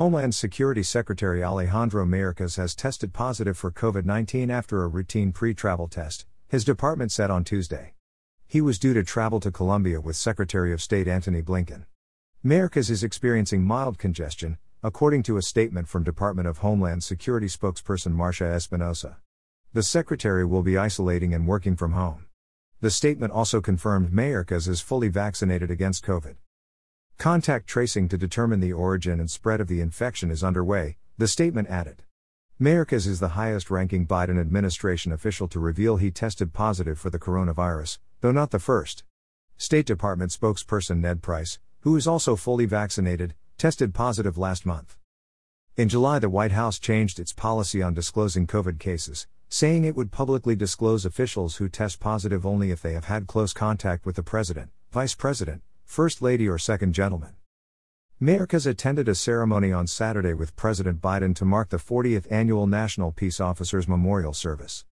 Homeland Security Secretary Alejandro Mayorkas has tested positive for COVID 19 after a routine pre travel test, his department said on Tuesday. He was due to travel to Colombia with Secretary of State Antony Blinken. Mayorkas is experiencing mild congestion, according to a statement from Department of Homeland Security spokesperson Marcia Espinosa. The secretary will be isolating and working from home. The statement also confirmed Mayorkas is fully vaccinated against COVID. Contact tracing to determine the origin and spread of the infection is underway, the statement added. Mayorkas is the highest ranking Biden administration official to reveal he tested positive for the coronavirus, though not the first. State Department spokesperson Ned Price, who is also fully vaccinated, tested positive last month. In July, the White House changed its policy on disclosing COVID cases, saying it would publicly disclose officials who test positive only if they have had close contact with the president, vice president, first lady, or second gentleman. Mayorkas attended a ceremony on Saturday with President Biden to mark the 40th annual National Peace Officers Memorial Service.